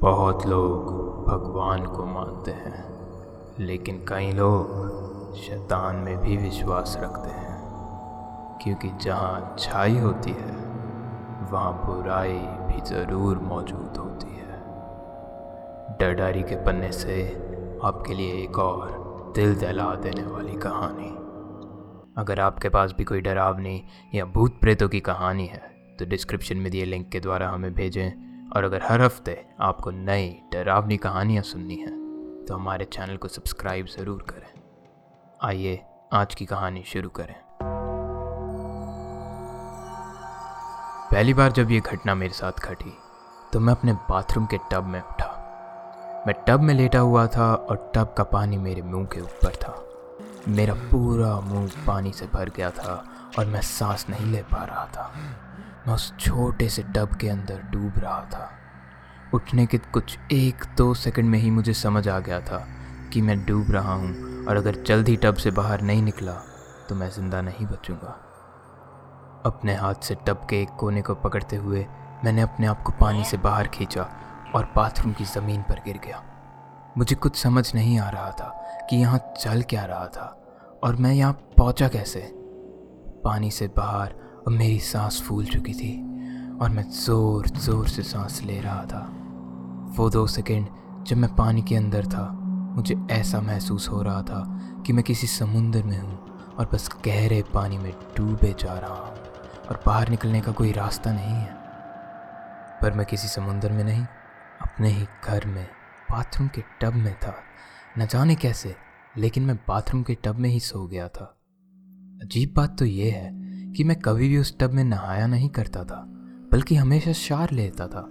बहुत लोग भगवान को मानते हैं, लेकिन कई लोग शैतान में भी विश्वास रखते हैं, क्योंकि जहाँ अच्छाई होती है, वहाँ बुराई भी ज़रूर मौजूद होती है। डरडारी के पन्ने से आपके लिए एक और दिल दहला देने वाली कहानी। अगर आपके पास भी कोई डरावनी या भूत प्रेतों की कहानी है तो डिस्क्रिप्शन में दिए लिंक के द्वारा हमें भेजें। और अगर हर हफ़्ते आपको नई डरावनी कहानियाँ सुननी हैं तो हमारे चैनल को सब्सक्राइब ज़रूर करें। आइए आज की कहानी शुरू करें। पहली बार जब ये घटना मेरे साथ घटी तो मैं अपने बाथरूम के टब में उठा। मैं टब में लेटा हुआ था और टब का पानी मेरे मुँह के ऊपर था। मेरा पूरा मुँह पानी से भर गया था और मैं सांस नहीं ले पा रहा था। मैं उस छोटे से टब के अंदर डूब रहा था। उठने के कुछ एक दो सेकंड में ही मुझे समझ आ गया था कि मैं डूब रहा हूँ और अगर जल्द ही टब से बाहर नहीं निकला तो मैं ज़िंदा नहीं बचूँगा। अपने हाथ से टब के एक कोने को पकड़ते हुए मैंने अपने आप को पानी से बाहर खींचा और बाथरूम की ज़मीन पर गिर गया। मुझे कुछ समझ नहीं आ रहा था कि यहाँ चल क्या रहा था और मैं यहाँ पहुँचा कैसे। पानी से बाहर अब मेरी सांस फूल चुकी थी और मैं ज़ोर ज़ोर से सांस ले रहा था। वो दो सेकंड जब मैं पानी के अंदर था, मुझे ऐसा महसूस हो रहा था कि मैं किसी समुंदर में हूँ और बस गहरे पानी में डूबे जा रहा हूँ और बाहर निकलने का कोई रास्ता नहीं है। पर मैं किसी समुंदर में नहीं, अपने ही घर में, बाथरूम के टब में था। न जाने कैसे, लेकिन मैं बाथरूम के टब में ही सो गया था। अजीब बात तो ये है कि मैं कभी भी उस टब में नहाया नहीं करता था, बल्कि हमेशा शार लेता था।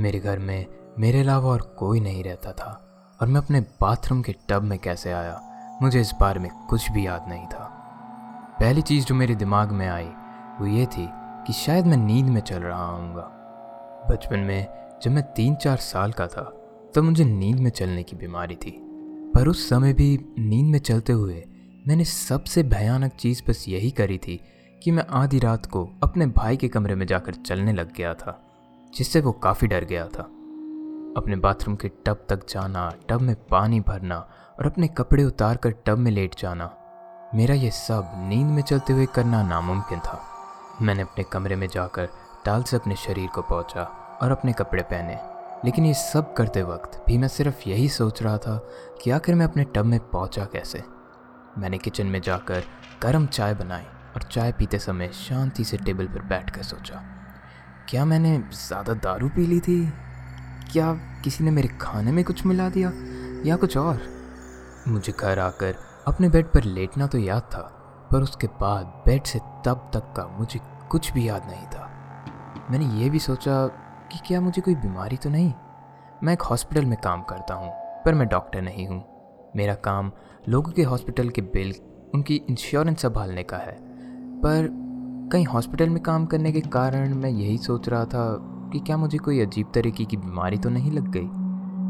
मेरे घर में मेरे अलावा और कोई नहीं रहता था, और मैं अपने बाथरूम के टब में कैसे आया, मुझे इस बारे में कुछ भी याद नहीं था। पहली चीज़ जो मेरे दिमाग में आई, वो ये थी कि शायद मैं नींद में चल रहा हूँगा बचपन में जब मैं तीन चार साल का था, तब तो मुझे नींद में चलने की बीमारी थी, पर उस समय भी नींद में चलते हुए मैंने सबसे भयानक चीज़ बस यही करी थी कि मैं आधी रात को अपने भाई के कमरे में जाकर चलने लग गया था, जिससे वो काफ़ी डर गया था। अपने बाथरूम के टब तक जाना, टब में पानी भरना और अपने कपड़े उतार कर टब में लेट जाना, मेरा ये सब नींद में चलते हुए करना नामुमकिन था। मैंने अपने कमरे में जाकर टाल से अपने शरीर को पहुँचा और अपने कपड़े पहने, लेकिन ये सब करते वक्त भी मैं सिर्फ़ यही सोच रहा था कि आखिर मैं अपने टब में पहुँचा कैसे। मैंने किचन में जाकर गर्म चाय बनाई और चाय पीते समय शांति से टेबल पर बैठ कर सोचा, क्या मैंने ज़्यादा दारू पी ली थी? क्या किसी ने मेरे खाने में कुछ मिला दिया या कुछ और? मुझे घर आकर अपने बेड पर लेटना तो याद था, पर उसके बाद बेड से तब तक का मुझे कुछ भी याद नहीं था। मैंने ये भी सोचा कि क्या मुझे कोई बीमारी तो नहीं? मैं एक हॉस्पिटल में काम करता हूँ, पर मैं डॉक्टर नहीं हूँ। मेरा काम लोगों के हॉस्पिटल के बिल, उनकी इंश्योरेंस संभालने का है। पर कहीं हॉस्पिटल में काम करने के कारण मैं यही सोच रहा था कि क्या मुझे कोई अजीब तरीके की बीमारी तो नहीं लग गई,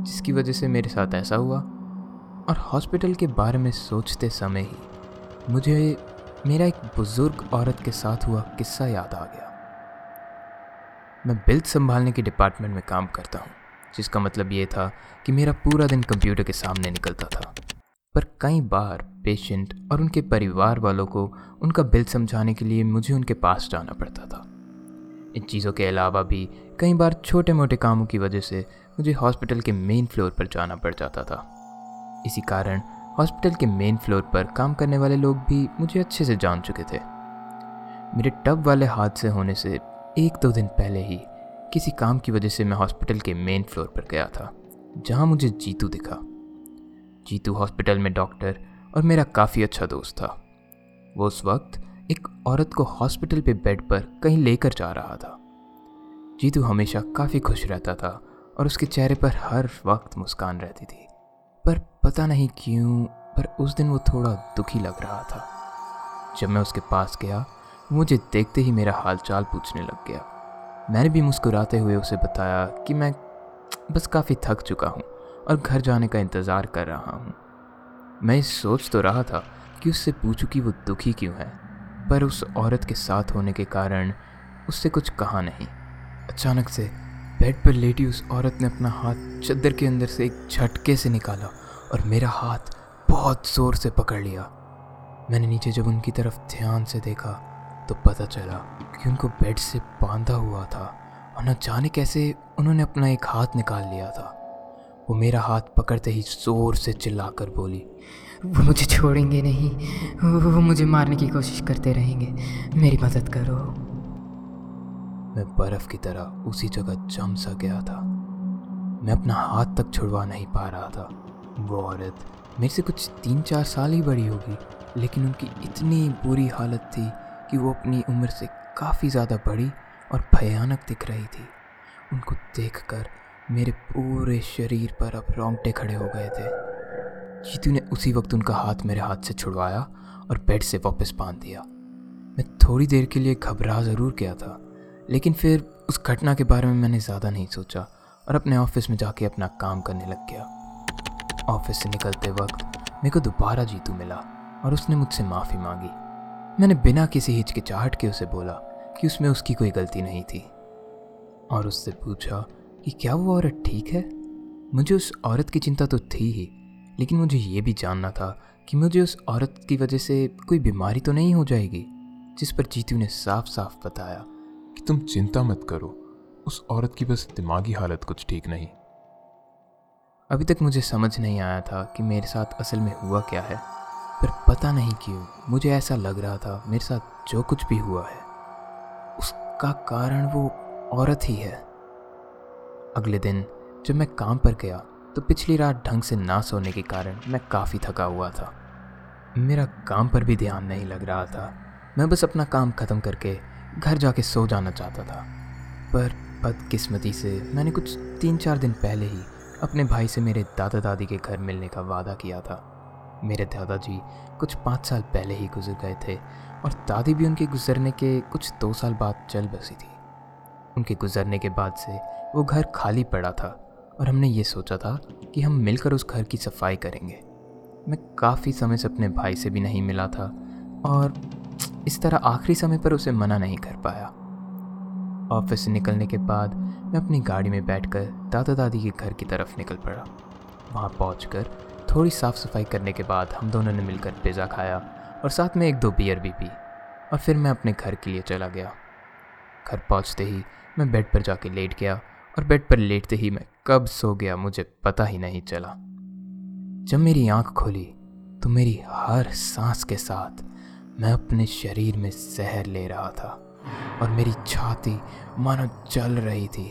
जिसकी वजह से मेरे साथ ऐसा हुआ। और हॉस्पिटल के बारे में सोचते समय ही मुझे मेरा एक बुज़ुर्ग औरत के साथ हुआ किस्सा याद आ गया। मैं बिल संभालने के डिपार्टमेंट में काम करता हूँ। जिसका मतलब ये था कि मेरा पूरा दिन कंप्यूटर के सामने निकलता था। पर कई बार पेशेंट और उनके परिवार वालों को उनका बिल समझाने के लिए मुझे उनके पास जाना पड़ता था। इन चीज़ों के अलावा भी कई बार छोटे मोटे कामों की वजह से मुझे हॉस्पिटल के मेन फ्लोर पर जाना पड़ जाता था। इसी कारण हॉस्पिटल के मेन फ्लोर पर काम करने वाले लोग भी मुझे अच्छे से जान चुके थे। मेरे टब वाले हादसे होने से एक दो दिन पहले ही किसी काम की वजह से मैं हॉस्पिटल के मेन फ्लोर पर गया था, जहाँ मुझे जीतू दिखा। जीतू हॉस्पिटल में डॉक्टर और मेरा काफ़ी अच्छा दोस्त था। वो उस वक्त एक औरत को हॉस्पिटल पे बेड पर कहीं लेकर जा रहा था। जीतू हमेशा काफ़ी खुश रहता था और उसके चेहरे पर हर वक्त मुस्कान रहती थी। पर पता नहीं क्यों, पर उस दिन वो थोड़ा दुखी लग रहा था। जब मैं उसके पास गया, मुझे देखते ही मेरा हाल चाल पूछने लग गया। मैंने भी मुस्कुराते हुए उसे बताया कि मैं बस काफ़ी थक चुका हूँ और घर जाने का इंतज़ार कर रहा हूँ। मैं सोच तो रहा था कि उससे पूछूँ कि वो दुखी क्यों है, पर उस औरत के साथ होने के कारण उससे कुछ कहा नहीं। अचानक से बेड पर लेटी उस औरत ने अपना हाथ चद्दर के अंदर से एक झटके से निकाला और मेरा हाथ बहुत ज़ोर से पकड़ लिया। मैंने नीचे जब उनकी तरफ़ ध्यान से देखा तो पता चला कि उनको बेड से बांधा हुआ था और न जाने कैसे उन्होंने अपना एक हाथ निकाल लिया था। वो मेरा हाथ पकड़ते ही ज़ोर से चिल्लाकर बोली, वो मुझे छोड़ेंगे नहीं, वो मुझे मारने की कोशिश करते रहेंगे, मेरी मदद करो। मैं बर्फ़ की तरह उसी जगह जम सा गया था। मैं अपना हाथ तक छुड़वा नहीं पा रहा था। वो औरत मेरे से कुछ तीन चार साल ही बड़ी होगी, लेकिन उनकी इतनी बुरी हालत थी कि वो अपनी उम्र से काफ़ी ज़्यादा बड़ी और भयानक दिख रही थी। उनको देखकर मेरे पूरे शरीर पर अब रोंगटे खड़े हो गए थे। जीतू ने उसी वक्त उनका हाथ मेरे हाथ से छुड़वाया और बेड से वापस बाँध दिया। मैं थोड़ी देर के लिए घबरा ज़रूर गया था, लेकिन फिर उस घटना के बारे में मैंने ज़्यादा नहीं सोचा और अपने ऑफ़िस में जाके अपना काम करने लग गया। ऑफ़िस से निकलते वक्त मेरे को दोबारा जीतू मिला और उसने मुझसे माफ़ी मांगी। मैंने बिना किसी हिचकिचाहट के उसे बोला कि उसमें उसकी कोई गलती नहीं थी। और उससे पूछा कि क्या वो औरत ठीक है? मुझे उस औरत की चिंता तो थी ही, लेकिन मुझे ये भी जानना था कि मुझे उस औरत की वजह से कोई बीमारी तो नहीं हो जाएगी, जिस पर जीतू ने साफ़ साफ़ बताया कि तुम चिंता मत करो, उस औरत की बस दिमागी हालत कुछ ठीक नहीं। अभी तक मुझे समझ नहीं आया था कि मेरे साथ असल में हुआ क्या है। पर पता नहीं क्यों, मुझे ऐसा लग रहा था मेरे साथ जो कुछ भी हुआ है, उसका कारण वो औरत ही है। अगले दिन, जब मैं काम पर गया तो पिछली रात ढंग से ना सोने के कारण मैं काफ़ी थका हुआ था। मेरा काम पर भी ध्यान नहीं लग रहा था। मैं बस अपना काम ख़त्म करके घर जाके सो जाना चाहता था। पर बदकिस्मती से मैंने कुछ तीन चार दिन पहले ही अपने भाई से मेरे दादा दादी के घर मिलने का वादा किया था। मेरे दादाजी कुछ पाँच साल पहले ही गुजर गए थे और दादी भी उनके गुजरने के कुछ दो साल बाद चल बसी थी। उनके गुजरने के बाद से वो घर खाली पड़ा था और हमने ये सोचा था कि हम मिलकर उस घर की सफ़ाई करेंगे। मैं काफ़ी समय से अपने भाई से भी नहीं मिला था और इस तरह आखिरी समय पर उसे मना नहीं कर पाया। ऑफ़िस से निकलने के बाद मैं अपनी गाड़ी में बैठकर दादा दादी के घर की तरफ़ निकल पड़ा। वहाँ पहुँच थोड़ी साफ़ सफ़ाई करने के बाद हम दोनों ने मिलकर पिज़्ज़ा खाया और साथ में एक दो बियर भी पी और फिर मैं अपने घर के लिए चला गया। घर पहुँचते ही मैं बेड पर जाके लेट गया और बेड पर लेटते ही मैं कब सो गया मुझे पता ही नहीं चला। जब मेरी आँख खोली तो मेरी हर सांस के साथ मैं अपने शरीर में जहर ले रहा था और मेरी छाती मानो जल रही थी।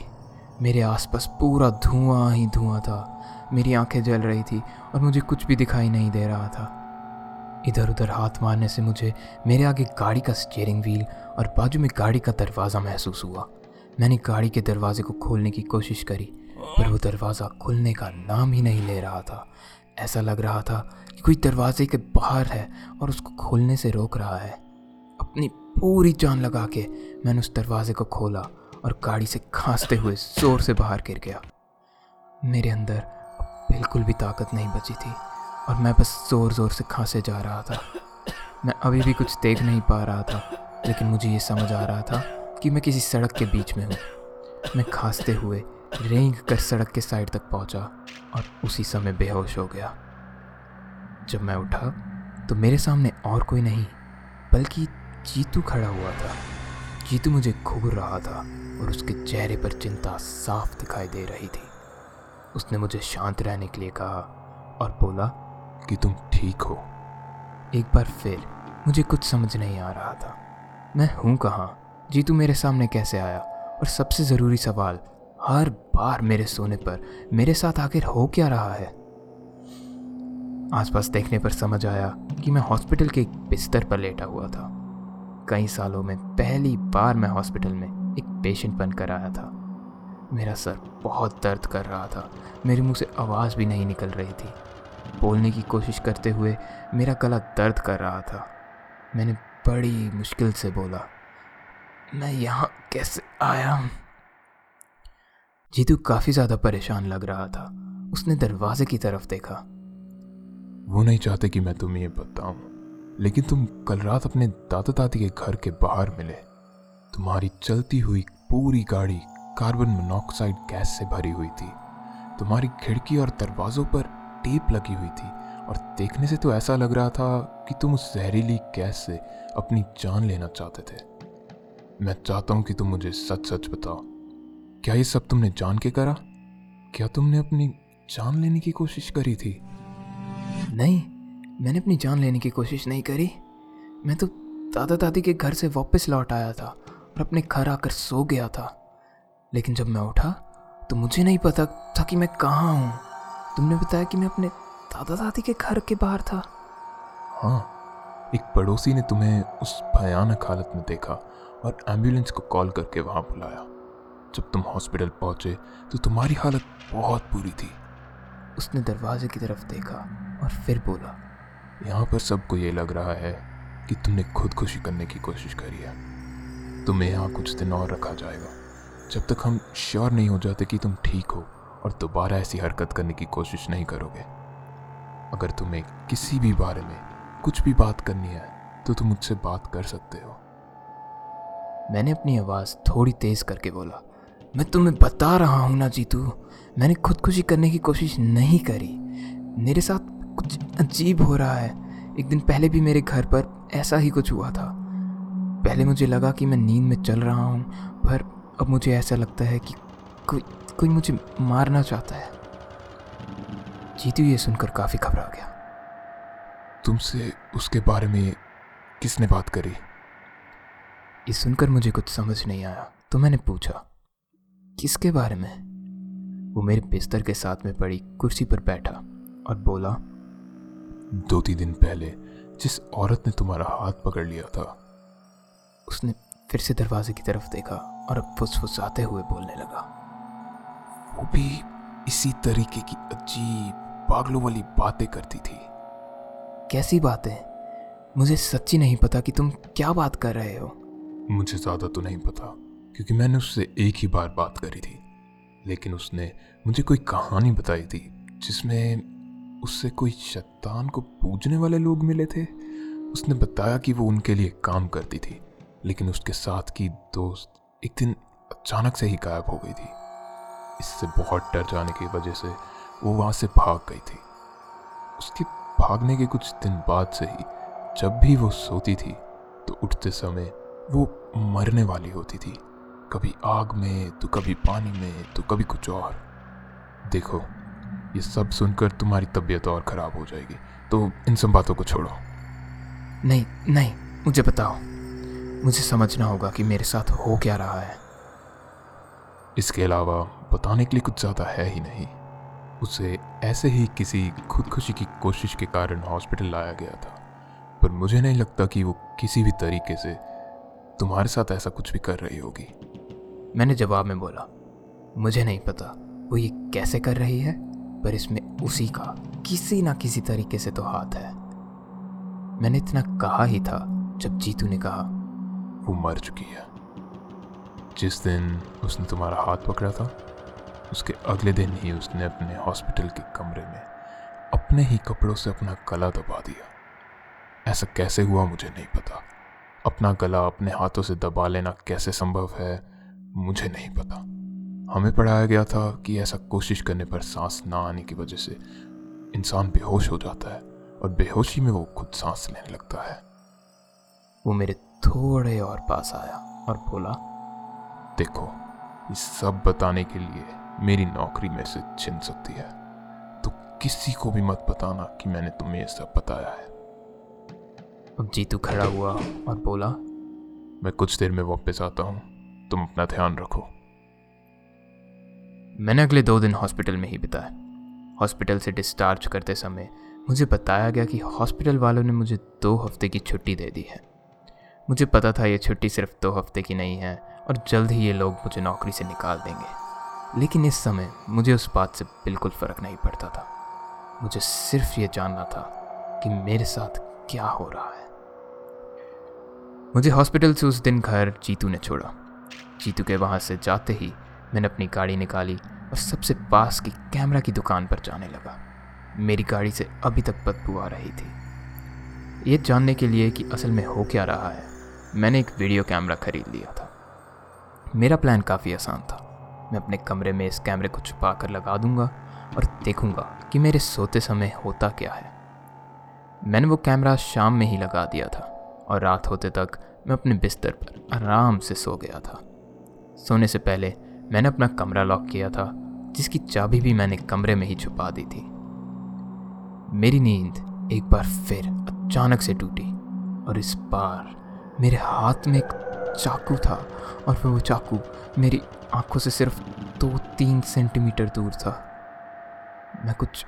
मेरे आसपास पूरा धुआँ ही धुआँ था मेरी आँखें जल रही थी और मुझे कुछ भी दिखाई नहीं दे रहा था। इधर उधर हाथ मारने से मुझे मेरे आगे गाड़ी का स्टीयरिंग व्हील और बाजू में गाड़ी का दरवाज़ा महसूस हुआ। मैंने गाड़ी के दरवाजे को खोलने की कोशिश करी, पर वो दरवाज़ा खुलने का नाम ही नहीं ले रहा था। ऐसा लग रहा था कि कोई दरवाजे के बाहर है और उसको खोलने से रोक रहा है। अपनी पूरी जान लगा के मैंने उस दरवाजे को खोला और गाड़ी से खांसते हुए ज़ोर से बाहर गिर गया। मेरे अंदर बिल्कुल भी ताकत नहीं बची थी और मैं बस ज़ोर ज़ोर से खांसे जा रहा था। मैं अभी भी कुछ देख नहीं पा रहा था, लेकिन मुझे ये समझ आ रहा था कि मैं किसी सड़क के बीच में हूँ। मैं खांसते हुए रेंग कर सड़क के साइड तक पहुँचा और उसी समय बेहोश हो गया। जब मैं उठा तो मेरे सामने और कोई नहीं, बल्कि जीतू खड़ा हुआ था। जीतू मुझे घूर रहा था और उसके चेहरे पर चिंता साफ़ दिखाई दे रही थी। उसने मुझे शांत रहने के लिए कहा और बोला कि तुम ठीक हो। एक बार फिर मुझे कुछ समझ नहीं आ रहा था। मैं हूँ कहाँ? जीतू मेरे सामने कैसे आया? और सबसे ज़रूरी सवाल हर बार मेरे सोने पर मेरे साथ आखिर हो क्या रहा है? आसपास देखने पर समझ आया कि मैं हॉस्पिटल के एक बिस्तर पर लेटा हुआ था। कई सालों में पहली बार मैं हॉस्पिटल में एक पेशेंट बनकर आया था। मेरा सर बहुत दर्द कर रहा था। मेरे मुँह से आवाज़ भी नहीं निकल रही थी। बोलने की कोशिश करते हुए मेरा गला दर्द कर रहा था। मैंने बड़ी मुश्किल से बोला, मैं यहाँ कैसे आया? जीतू काफ़ी ज़्यादा परेशान लग रहा था। उसने दरवाजे की तरफ़ देखा। वो नहीं चाहते कि मैं तुम्हें ये बताऊँ, लेकिन तुम कल रात अपने दादा दादी के घर के बाहर मिले। तुम्हारी चलती हुई पूरी गाड़ी कार्बन मोनोऑक्साइड गैस से भरी हुई थी। तुम्हारी खिड़की और दरवाज़ों पर टेप लगी हुई थी और देखने से तो ऐसा लग रहा था कि तुम उस जहरीली गैस से अपनी जान लेना चाहते थे। मैं चाहता हूँ कि तुम मुझे सच सच बताओ। क्या ये सब तुमने जान के करा? क्या तुमने अपनी जान लेने की कोशिश करी थी? नहीं, मैंने अपनी जान लेने की कोशिश नहीं करी। मैं तो दादा दादी के घर से वापस लौट आया था और अपने घर आकर सो गया था। लेकिन जब मैं उठा तो मुझे नहीं पता था कि मैं कहाँ हूँ। तुमने बताया कि मैं अपने दादा दादी के घर के बाहर था। हाँ एक पड़ोसी ने तुम्हें उस भयानक हालत में देखा और एंबुलेंस को कॉल करके वहाँ बुलाया। जब तुम हॉस्पिटल पहुँचे तो तुम्हारी हालत बहुत बुरी थी। उसने दरवाजे की तरफ़ देखा और फिर बोला यहाँ पर सबको ये लग रहा है कि तुमने खुदकुशी करने की कोशिश करी है। तुम्हें यहाँ कुछ दिन और रखा जाएगा। जब तक हम श्योर नहीं हो जाते कि तुम ठीक हो और दोबारा ऐसी हरकत करने की कोशिश नहीं करोगे। अगर तुम्हें किसी भी बारे में कुछ भी बात करनी है तो तुम मुझसे बात कर सकते हो। मैंने अपनी आवाज़ थोड़ी तेज़ करके बोला, मैं तुम्हें बता रहा हूँ ना जीतू, मैंने खुदकुशी करने की कोशिश नहीं करी। मेरे साथ कुछ अजीब हो रहा है। एक दिन पहले भी मेरे घर पर ऐसा ही कुछ हुआ था। पहले मुझे लगा कि मैं नींद में चल रहा हूँ, पर अब मुझे ऐसा लगता है कि कोई कोई मुझे मारना चाहता है। जीतू ये सुनकर काफ़ी घबरा गया। तुमसे उसके बारे में किसने बात करी? ये सुनकर मुझे कुछ समझ नहीं आया तो मैंने पूछा किसके बारे में? वो मेरे बिस्तर के साथ में पड़ी कुर्सी पर बैठा और बोला दो तीन दिन पहले जिस औरत ने तुम्हारा हाथ पकड़ लिया था। उसने फिर से दरवाजे की तरफ़ देखा। और फुसफुसाते हुए बोलने लगा। वो भी इसी तरीके की अजीब पागलों वाली बातें करती थी। कैसी बातें? मुझे सच्ची नहीं पता कि तुम क्या बात कर रहे हो। मुझे ज़्यादा तो नहीं पता क्योंकि मैंने उससे एक ही बार बात करी थी। लेकिन उसने मुझे कोई कहानी बताई थी जिसमें उससे कोई शैतान को पूजने वाले लोग मिले थे। उसने बताया कि वो उनके लिए काम करती थी लेकिन उसके साथ की दोस्त एक दिन अचानक से ही गायब हो गई थी। इससे बहुत डर जाने की वजह से वो वहाँ से भाग गई थी। उसके भागने के कुछ दिन बाद से ही जब भी वो सोती थी तो उठते समय वो मरने वाली होती थी। कभी आग में तो कभी पानी में तो कभी कुछ और। देखो, ये सब सुनकर तुम्हारी तबीयत और ख़राब हो जाएगी तो इन सब बातों को छोड़ो। नहीं नहीं, मुझे बताओ। मुझे समझना होगा कि मेरे साथ हो क्या रहा है। इसके अलावा बताने के लिए कुछ ज़्यादा है ही नहीं। उसे ऐसे ही किसी खुदकुशी की कोशिश के कारण हॉस्पिटल लाया गया था। पर मुझे नहीं लगता कि वो किसी भी तरीके से तुम्हारे साथ ऐसा कुछ भी कर रही होगी। मैंने जवाब में बोला मुझे नहीं पता वो ये कैसे कर रही है पर इसमें उसी का किसी ना किसी तरीके से तो हाथ है। मैंने इतना कहा ही था जब जीतू ने कहा वो मर चुकी है। जिस दिन उसने तुम्हारा हाथ पकड़ा था, उसके अगले दिन ही उसने अपने हॉस्पिटल के कमरे में अपने ही कपड़ों से अपना गला दबा दिया। ऐसा कैसे हुआ मुझे नहीं पता। अपना गला अपने हाथों से दबा लेना कैसे संभव है, मुझे नहीं पता। हमें पढ़ाया गया था कि ऐसा कोशिश करने पर सांस ना आने की वजह से इंसान बेहोश हो जाता है और बेहोशी में वो खुद सांस लेने लगता है। वो मेरे थोड़े और पास आया और बोला देखो ये सब बताने के लिए मेरी नौकरी में से छिन सकती है। तो किसी को भी मत बताना कि मैंने तुम्हें यह सब बताया है। अब जीतू खड़ा हुआ और बोला मैं कुछ देर में वापस आता हूँ। तुम अपना ध्यान रखो। मैंने अगले दो दिन हॉस्पिटल में ही बिताए हॉस्पिटल से डिस्चार्ज करते समय मुझे बताया गया कि हॉस्पिटल वालों ने मुझे दो हफ़्ते की छुट्टी दे दी है। मुझे पता था ये छुट्टी सिर्फ़ दो हफ़्ते की नहीं है और जल्द ही ये लोग मुझे नौकरी से निकाल देंगे। लेकिन इस समय मुझे उस बात से बिल्कुल फ़र्क नहीं पड़ता था। मुझे सिर्फ़ ये जानना था कि मेरे साथ क्या हो रहा है। मुझे हॉस्पिटल से उस दिन घर जीतू ने छोड़ा। जीतू के वहाँ से जाते ही मैंने अपनी गाड़ी निकाली और सबसे पास की कैमरा की दुकान पर जाने लगा। मेरी गाड़ी से अभी तक बदबू आ रही थी। ये जानने के लिए कि असल में हो क्या रहा है। मैंने एक वीडियो कैमरा खरीद लिया था। मेरा प्लान काफ़ी आसान था। मैं अपने कमरे में इस कैमरे को छुपा कर लगा दूँगा और देखूँगा कि मेरे सोते समय होता क्या है। मैंने वो कैमरा शाम में ही लगा दिया था और रात होते तक मैं अपने बिस्तर पर आराम से सो गया था। सोने से पहले मैंने अपना कमरा लॉक किया था, जिसकी चाबी भी मैंने कमरे में ही छुपा दी थी। मेरी नींद एक बार फिर अचानक से टूटी और इस बार मेरे हाथ में एक चाकू था और फिर वो चाकू मेरी आँखों से सिर्फ़ दो तीन सेंटीमीटर दूर था। मैं कुछ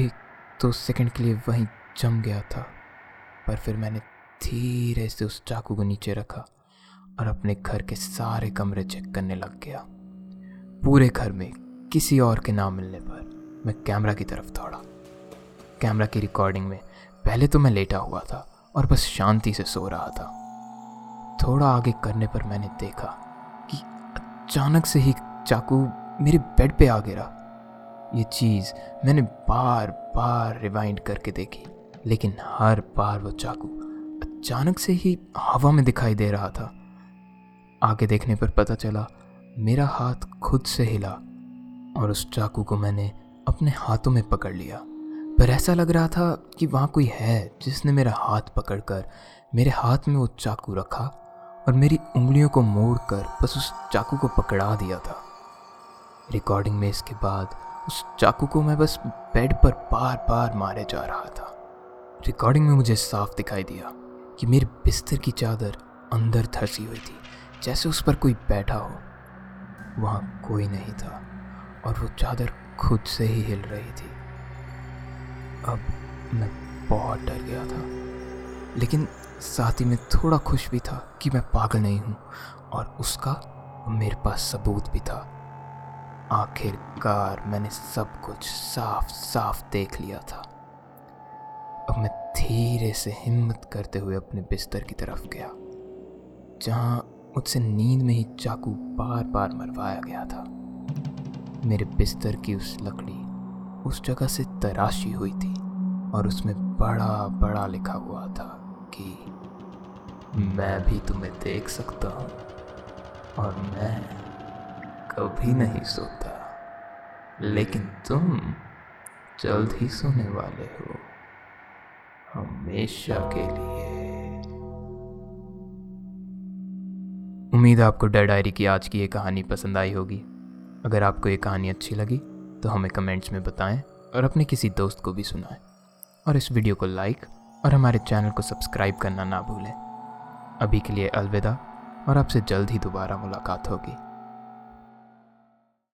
एक दो सेकंड के लिए वहीं जम गया था, पर फिर मैंने धीरे से उस चाकू को नीचे रखा और अपने घर के सारे कमरे चेक करने लग गया। पूरे घर में किसी और के नाम मिलने पर मैं कैमरा की तरफ़ दौड़ा। कैमरा की रिकॉर्डिंग में पहले तो मैं लेटा हुआ था और बस शांति से सो रहा था। थोड़ा आगे करने पर मैंने देखा कि अचानक से ही चाकू मेरे बेड पे आ गिरा। ये चीज़ मैंने बार बार रिवाइंड करके देखी, लेकिन हर बार वो चाकू अचानक से ही हवा में दिखाई दे रहा था। आगे देखने पर पता चला, मेरा हाथ खुद से हिला और उस चाकू को मैंने अपने हाथों में पकड़ लिया। पर ऐसा लग रहा था कि वहाँ कोई है जिसने मेरा हाथ पकड़कर मेरे हाथ में वो चाकू रखा और मेरी उंगलियों को मोड़कर बस उस चाकू को पकड़ा दिया था। रिकॉर्डिंग में इसके बाद उस चाकू को मैं बस बेड पर बार बार मारे जा रहा था। रिकॉर्डिंग में मुझे साफ़ दिखाई दिया कि मेरे बिस्तर की चादर अंदर धसी हुई थी, जैसे उस पर कोई बैठा हो। वहाँ कोई नहीं था और वो चादर खुद से ही हिल रही थी। अब मैं बहुत डर गया था, लेकिन साथ ही में थोड़ा खुश भी था कि मैं पागल नहीं हूँ और उसका मेरे पास सबूत भी था। आखिरकार मैंने सब कुछ साफ़ साफ़ देख लिया था। अब मैं धीरे से हिम्मत करते हुए अपने बिस्तर की तरफ़ गया, जहाँ मुझसे नींद में ही चाकू बार बार मरवाया गया था। मेरे बिस्तर की उस लकड़ी उस जगह से तराशी हुई थी और उसमें बड़ा बड़ा लिखा हुआ था कि मैं भी तुम्हें देख सकता हूँ और मैं कभी नहीं सोता। लेकिन तुम जल्द ही सोने वाले हो। हमेशा के लिए। उम्मीद आपको डर डायरी की आज की ये कहानी पसंद आई होगी। अगर आपको ये कहानी अच्छी लगी तो हमें कमेंट्स में बताएँ और अपने किसी दोस्त को भी सुनाएँ। और इस वीडियो को लाइक और हमारे चैनल को सब्सक्राइब करना ना भूलें। अभी के लिए अलविदा और आपसे जल्द ही दोबारा मुलाकात होगी।